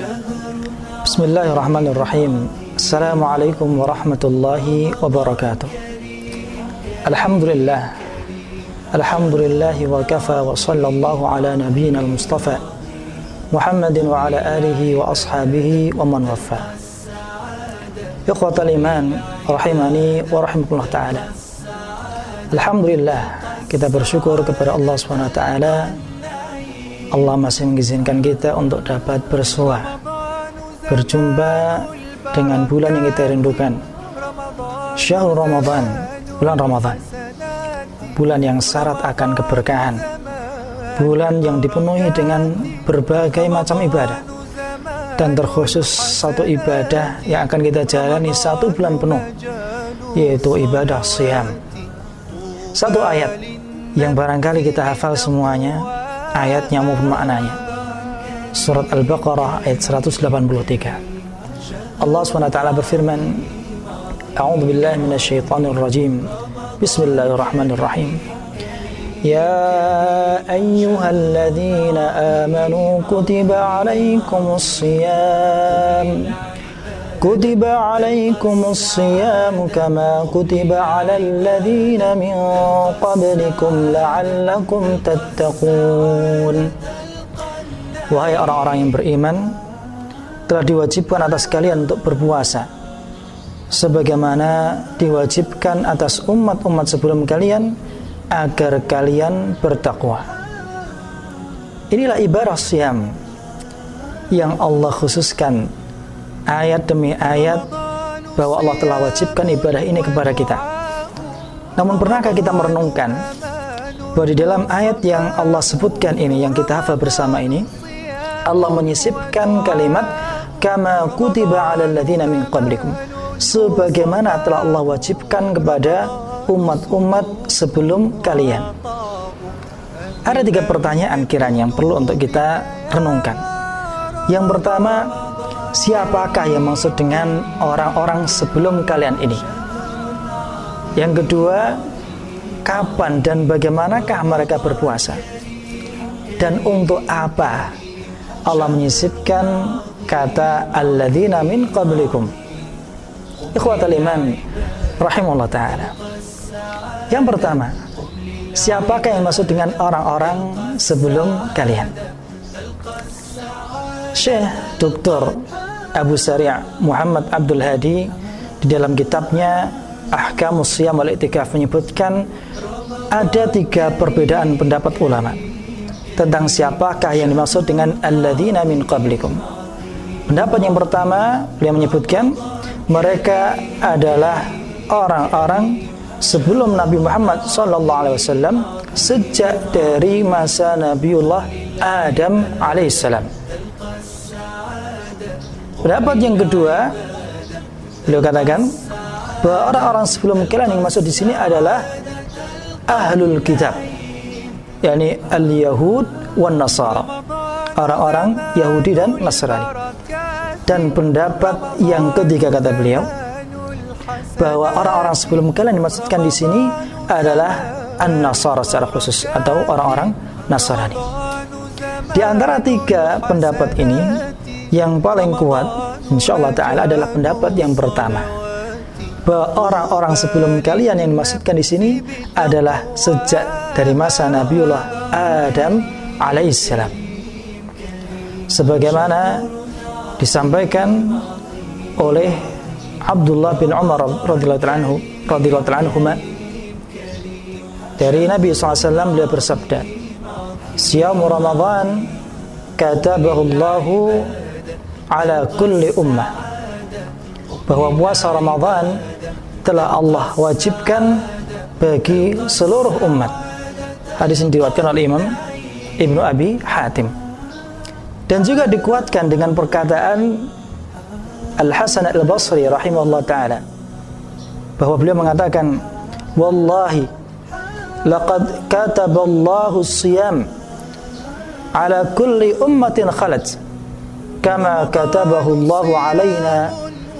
Bismillahirrahmanirrahim. Assalamualaikum warahmatullahi wabarakatuh. Alhamdulillah. Alhamdulillahi wa kafa wa sallallahu ala nabiyyina al-mustafa Muhammadin wa ala alihi wa ashabihi wa man wafa. Ikhwatal iman rahimani wa rahimakumullah taala. Alhamdulillah kita bersyukur kepada Allah Subhanahu wa taala Allah masih mengizinkan kita untuk dapat bersua berjumpa dengan bulan yang kita rindukan. Syahrul Ramadan bulan Ramadan. Bulan yang syarat akan keberkahan. Bulan yang dipenuhi dengan berbagai macam ibadah. Dan terkhusus satu ibadah yang akan kita jalani satu bulan penuh yaitu ibadah siam satu ayat yang barangkali kita hafal semuanya ayatnya maupun maknanya. Surat Al-Baqarah ayat 183. Allah SWT berfirman, A'udzu billahi minasyaitonir rajim. Bismillahirrahmanirrahim. يا أيها الذين آمنوا كتب عليكم الصيام كتب عليكم الصيام كما كتب على الذين من قبلكم لعلكم تتقون Wahai orang-orang yang beriman telah diwajibkan atas kalian untuk berpuasa sebagaimana diwajibkan atas umat-umat sebelum kalian agar kalian bertakwa Inilah ibarat siam yang Allah khususkan ayat demi ayat bahwa Allah telah wajibkan ibadah ini kepada kita. Namun pernahkah kita merenungkan bahwa di dalam ayat yang Allah sebutkan ini yang kita hafal bersama ini Allah menyisipkan kalimat kama kutiba 'alal ladzina min qablikum sebagaimana telah Allah wajibkan kepada umat-umat sebelum kalian. Ada tiga pertanyaan kiranya yang perlu untuk kita renungkan. Yang pertama, siapakah yang maksud dengan orang-orang sebelum kalian ini? Yang kedua, kapan dan bagaimanakah mereka berpuasa? Dan untuk apa Allah menyisipkan kata alladzina min qablikum? Ikhwatal iman rahimahullah taala. Yang pertama, siapakah yang maksud dengan orang-orang sebelum kalian? Syekh Dr. Abu Sari' Muhammad Abdul Hadi di dalam kitabnya Ahkamus Siyam wal I'tikaf menyebutkan ada tiga perbedaan pendapat ulama tentang siapakah yang dimaksud dengan alladzina min qablikum. Pendapat yang pertama beliau menyebutkan mereka adalah orang-orang sebelum Nabi Muhammad sallallahu alaihi wasallam sejak dari masa Nabiullah Adam alaihissalam. Pendapat yang kedua, beliau katakan bahwa orang-orang sebelum kalian yang masuk di sini adalah ahlul kitab, yakni al-Yahud wan Nasara, orang-orang Yahudi dan Nasrani. Dan pendapat yang ketiga kata beliau bahwa orang-orang sebelum kalian dimaksudkan di sini adalah an-Nasara secara khusus atau orang-orang Nasrani. Di antara tiga pendapat ini, yang paling kuat insya Allah Ta'ala adalah pendapat yang pertama. Bahwa orang-orang sebelum kalian yang dimaksudkan di sini adalah sejak dari masa Nabiullah Adam alaihissalam. Sebagaimana disampaikan oleh Abdullah bin Umar radhiyallahu anhu radhiyallahu anhu dari Nabi SAW beliau bersabda Siyamu Ramadan katabahu Allahu ala kulli ummah. Bahwa puasa Ramadan telah Allah wajibkan bagi seluruh umat. Hadis ini diriwayatkan oleh Imam Ibnu Abi Hatim. Dan juga dikuatkan dengan perkataan Al-Hasan Al-Basri rahimahullah taala. Bahwa beliau mengatakan wallahi laqad kataballahu siyam ala kulli ummatin khalat kama katabahu Allah alaina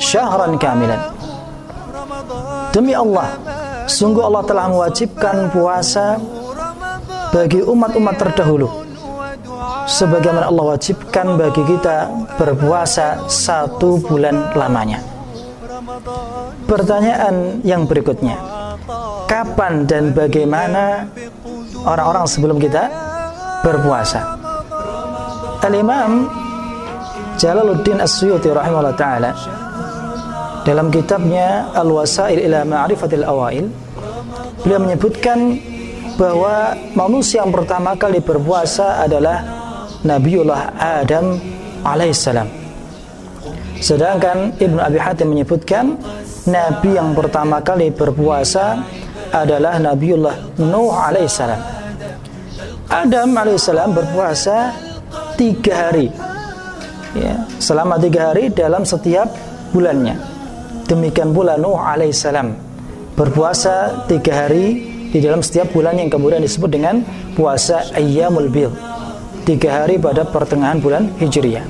syahran kamilan demi Allah sungguh Allah telah mewajibkan puasa bagi umat-umat terdahulu sebagaimana Allah wajibkan bagi kita berpuasa satu bulan lamanya. Pertanyaan yang berikutnya, kapan dan bagaimana orang-orang sebelum kita berpuasa? Al-Imam Jalaluddin As-Suyuti rahimahullah taala dalam kitabnya Al-Wasail ila Ma'rifatil Awail beliau menyebutkan bahwa manusia yang pertama kali berpuasa adalah Nabiullah Adam alaihissalam. Sedangkan Ibnu Abi Hatim menyebutkan Nabi yang pertama kali berpuasa adalah Nabiullah Nuh alaihissalam. Adam alaihissalam berpuasa tiga hari, ya, selama tiga hari dalam setiap bulannya. Demikian pula Nuh alaihissalam berpuasa tiga hari di dalam setiap bulan yang kemudian disebut dengan puasa Ayyamul Bid. Tiga hari pada pertengahan bulan Hijriah.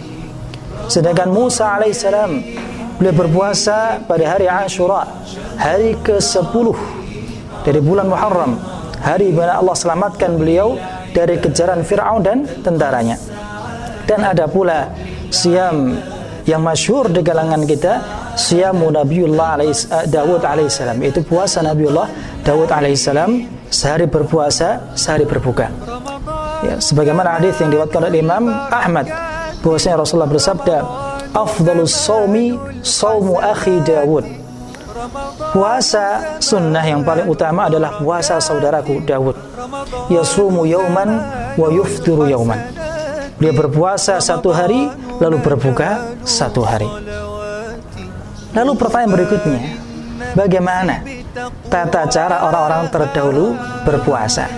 Sedangkan Musa alaihissalam beliau berpuasa pada hari Ashura hari ke-10 dari bulan Muharram. Hari mana Allah selamatkan beliau dari kejaran Fir'aun dan tentaranya. Dan ada pula siam yang masyhur di kalangan kita siamu Nabiullah alaih, uh, Dawud alaihissalam yaitu puasa Nabiullah Dawud alaihissalam sehari berpuasa sehari berbuka. Ya, sebagaimana hadis yang diwakilkan oleh Imam Ahmad bahwasanya Rasulullah bersabda afdalus saumi saumu akhi Dawud. Puasa sunnah yang paling utama adalah puasa saudaraku Dawud. Yasumu yauman wa yuftiru yauman. Dia berpuasa satu hari lalu berbuka satu hari. Lalu pertanyaan berikutnya bagaimana tata cara orang-orang terdahulu berpuasa?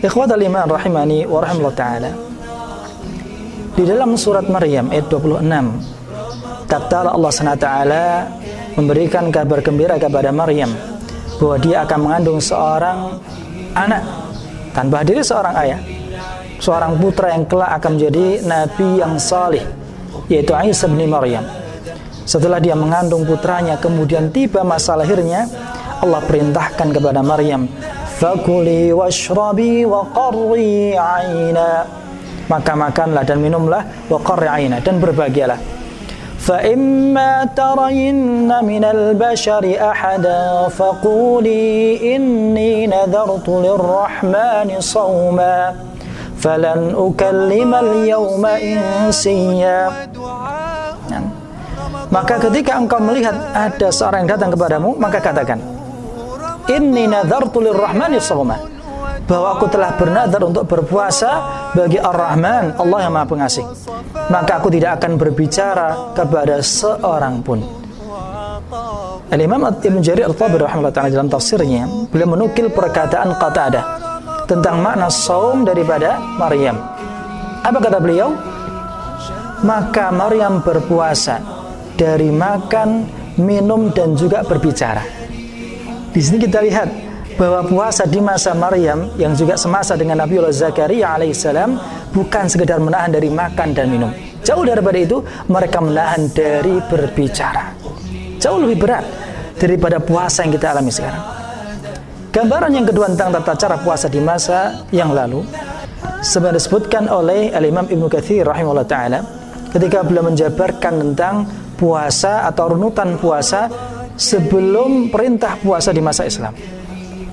Ikhwat al-iman rahimani wa rahimahullah ta'ala. Di dalam surat Maryam ayat 26 tatkala Allah SWT memberikan kabar gembira kepada Maryam bahwa dia akan mengandung seorang anak tanpa hadiri seorang ayah seorang putra yang kelak akan menjadi nabi yang salih yaitu Isa bin Maryam setelah dia mengandung putranya kemudian tiba masa lahirnya Allah perintahkan kepada Maryam fakuli washrabi wa qarri aina maka makanlah dan minumlah wa qarri aina dan berbahagialah فإما ترين من البشر أحدا فقولي إني نذرت للرحمن صوما falan ukallimal yawma insiya maka ketika engkau melihat ada seorang yang datang kepadamu maka katakan inni nadartu lirrahmani sawma. Bahwa aku telah bernadar untuk berpuasa bagi Ar-Rahman Allah yang Maha Pengasih. Maka aku tidak akan berbicara kepada seorang pun. Al-Imam Ibn Jarir Al-Tabir rahimahullah ta'ala dalam tafsirnya beliau menukil perkataan Qatadah tentang makna saum daripada Maryam. Apa kata beliau? Maka Maryam berpuasa dari makan, minum dan juga berbicara. Di sini kita lihat bahwa puasa di masa Maryam yang juga semasa dengan Nabiullah Zakaria alaihissalam bukan sekedar menahan dari makan dan minum. Jauh daripada itu, mereka menahan dari berbicara. Jauh lebih berat daripada puasa yang kita alami sekarang. Gambaran yang kedua tentang tata cara puasa di masa yang lalu sebenarnya disebutkan oleh Al-Imam Ibnu Katsir rahimahullah taala ketika beliau menjabarkan tentang puasa atau runutan puasa sebelum perintah puasa di masa Islam.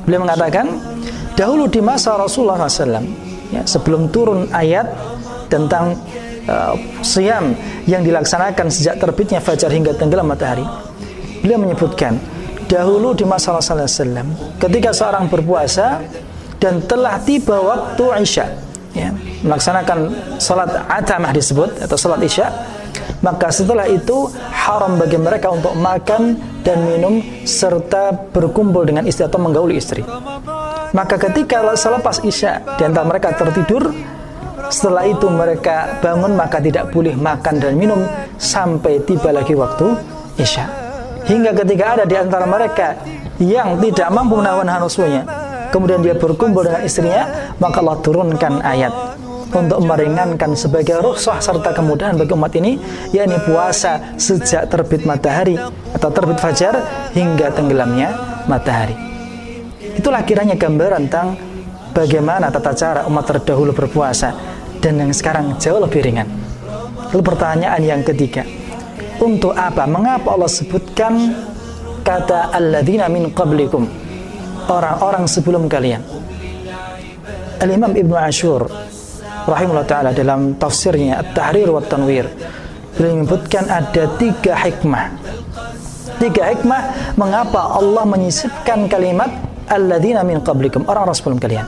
Beliau mengatakan dahulu di masa Rasulullah SAW ya, sebelum turun ayat tentang uh, siam yang dilaksanakan sejak terbitnya fajar hingga tenggelam matahari. Beliau menyebutkan dahulu di masa Rasulullah SAW ketika seorang berpuasa dan telah tiba waktu Isya ya, melaksanakan salat atamah disebut atau salat Isya maka setelah itu haram bagi mereka untuk makan dan minum serta berkumpul dengan istri atau menggauli istri. Maka ketika selepas Isya antara mereka tertidur setelah itu mereka bangun maka tidak boleh makan dan minum sampai tiba lagi waktu Isya hingga ketika ada di antara mereka yang tidak mampu menahan nafsunya kemudian dia berkumpul dengan istrinya maka Allah turunkan ayat untuk meringankan sebagai rukhsah serta kemudahan bagi umat ini yakni puasa sejak terbit matahari atau terbit fajar hingga tenggelamnya matahari itulah kiranya gambaran tentang bagaimana tata cara umat terdahulu berpuasa dan yang sekarang jauh lebih ringan. Lalu pertanyaan yang ketiga, untuk apa? Mengapa Allah sebutkan kata alladzina min qablikum? Orang-orang sebelum kalian. Al-Imam Ibnu Ashur rahimahullah taala dalam tafsirnya At-Tahrir wa Tanwir beliau menyebutkan ada tiga hikmah. Tiga hikmah mengapa Allah menyisipkan kalimat alladzina min qablikum, orang-orang sebelum kalian.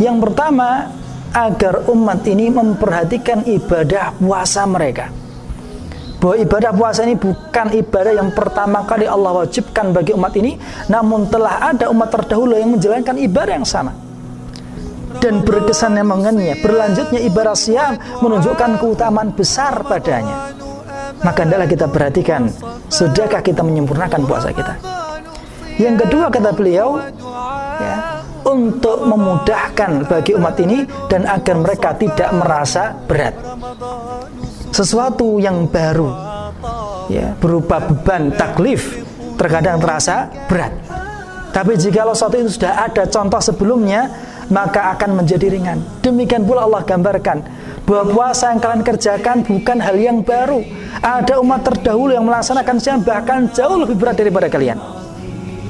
Yang pertama, agar umat ini memperhatikan ibadah puasa mereka. Bahwa ibadah puasa ini bukan ibadah yang pertama kali Allah wajibkan bagi umat ini, namun telah ada umat terdahulu yang menjalankan ibadah yang sama. Dan berkesan mengennya, berlanjutnya ibadah siam menunjukkan keutamaan besar padanya. Maka hendaklah kita perhatikan, sudahkah kita menyempurnakan puasa kita? Yang kedua kata beliau, ya, untuk memudahkan bagi umat ini dan agar mereka tidak merasa berat. Sesuatu yang baru ya, berupa beban taklif terkadang terasa berat. Tapi jika sesuatu itu sudah ada contoh sebelumnya, maka akan menjadi ringan. Demikian pula Allah gambarkan bahwa puasa yang kalian kerjakan bukan hal yang baru. Ada umat terdahulu yang melaksanakan siang bahkan jauh lebih berat daripada kalian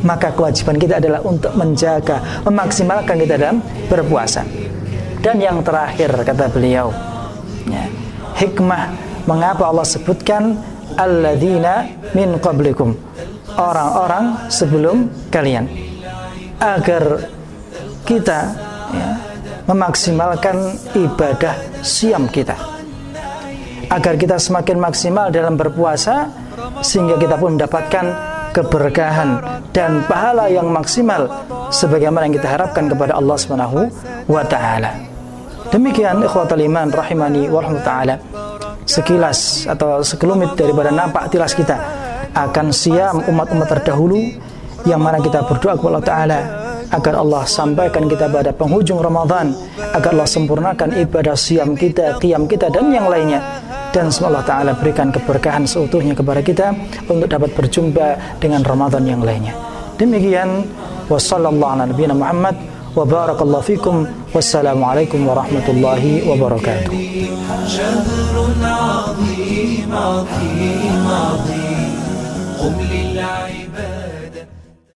maka kewajiban kita adalah untuk menjaga, memaksimalkan kita dalam berpuasa. Dan yang terakhir kata beliau, ya, hikmah. Mengapa Allah sebutkan alladzina min qablikum, orang-orang sebelum kalian, agar kita ya, memaksimalkan ibadah siam kita, agar kita semakin maksimal dalam berpuasa sehingga kita pun mendapatkan keberkahan dan pahala yang maksimal sebagaimana yang kita harapkan kepada Allah Subhanahu wa taala. Demikian ikhwatal iman rahimani wa taala. Sekilas atau sekelumit daripada nampak tilas kita akan siam umat-umat terdahulu yang mana kita berdoa kepada Allah taala agar Allah sampaikan kita pada penghujung Ramadan agar Allah sempurnakan ibadah siam kita, qiyam kita dan yang lainnya. Dan semoga Allah Ta'ala berikan keberkahan seutuhnya kepada kita untuk dapat berjumpa dengan Ramadan yang lainnya. Demikian. Wassalamualaikum warahmatullahi وبارك الله فيكم والسلام عليكم ورحمة الله وبركاته. شهر عظيم عظيم عظيم. قم للعين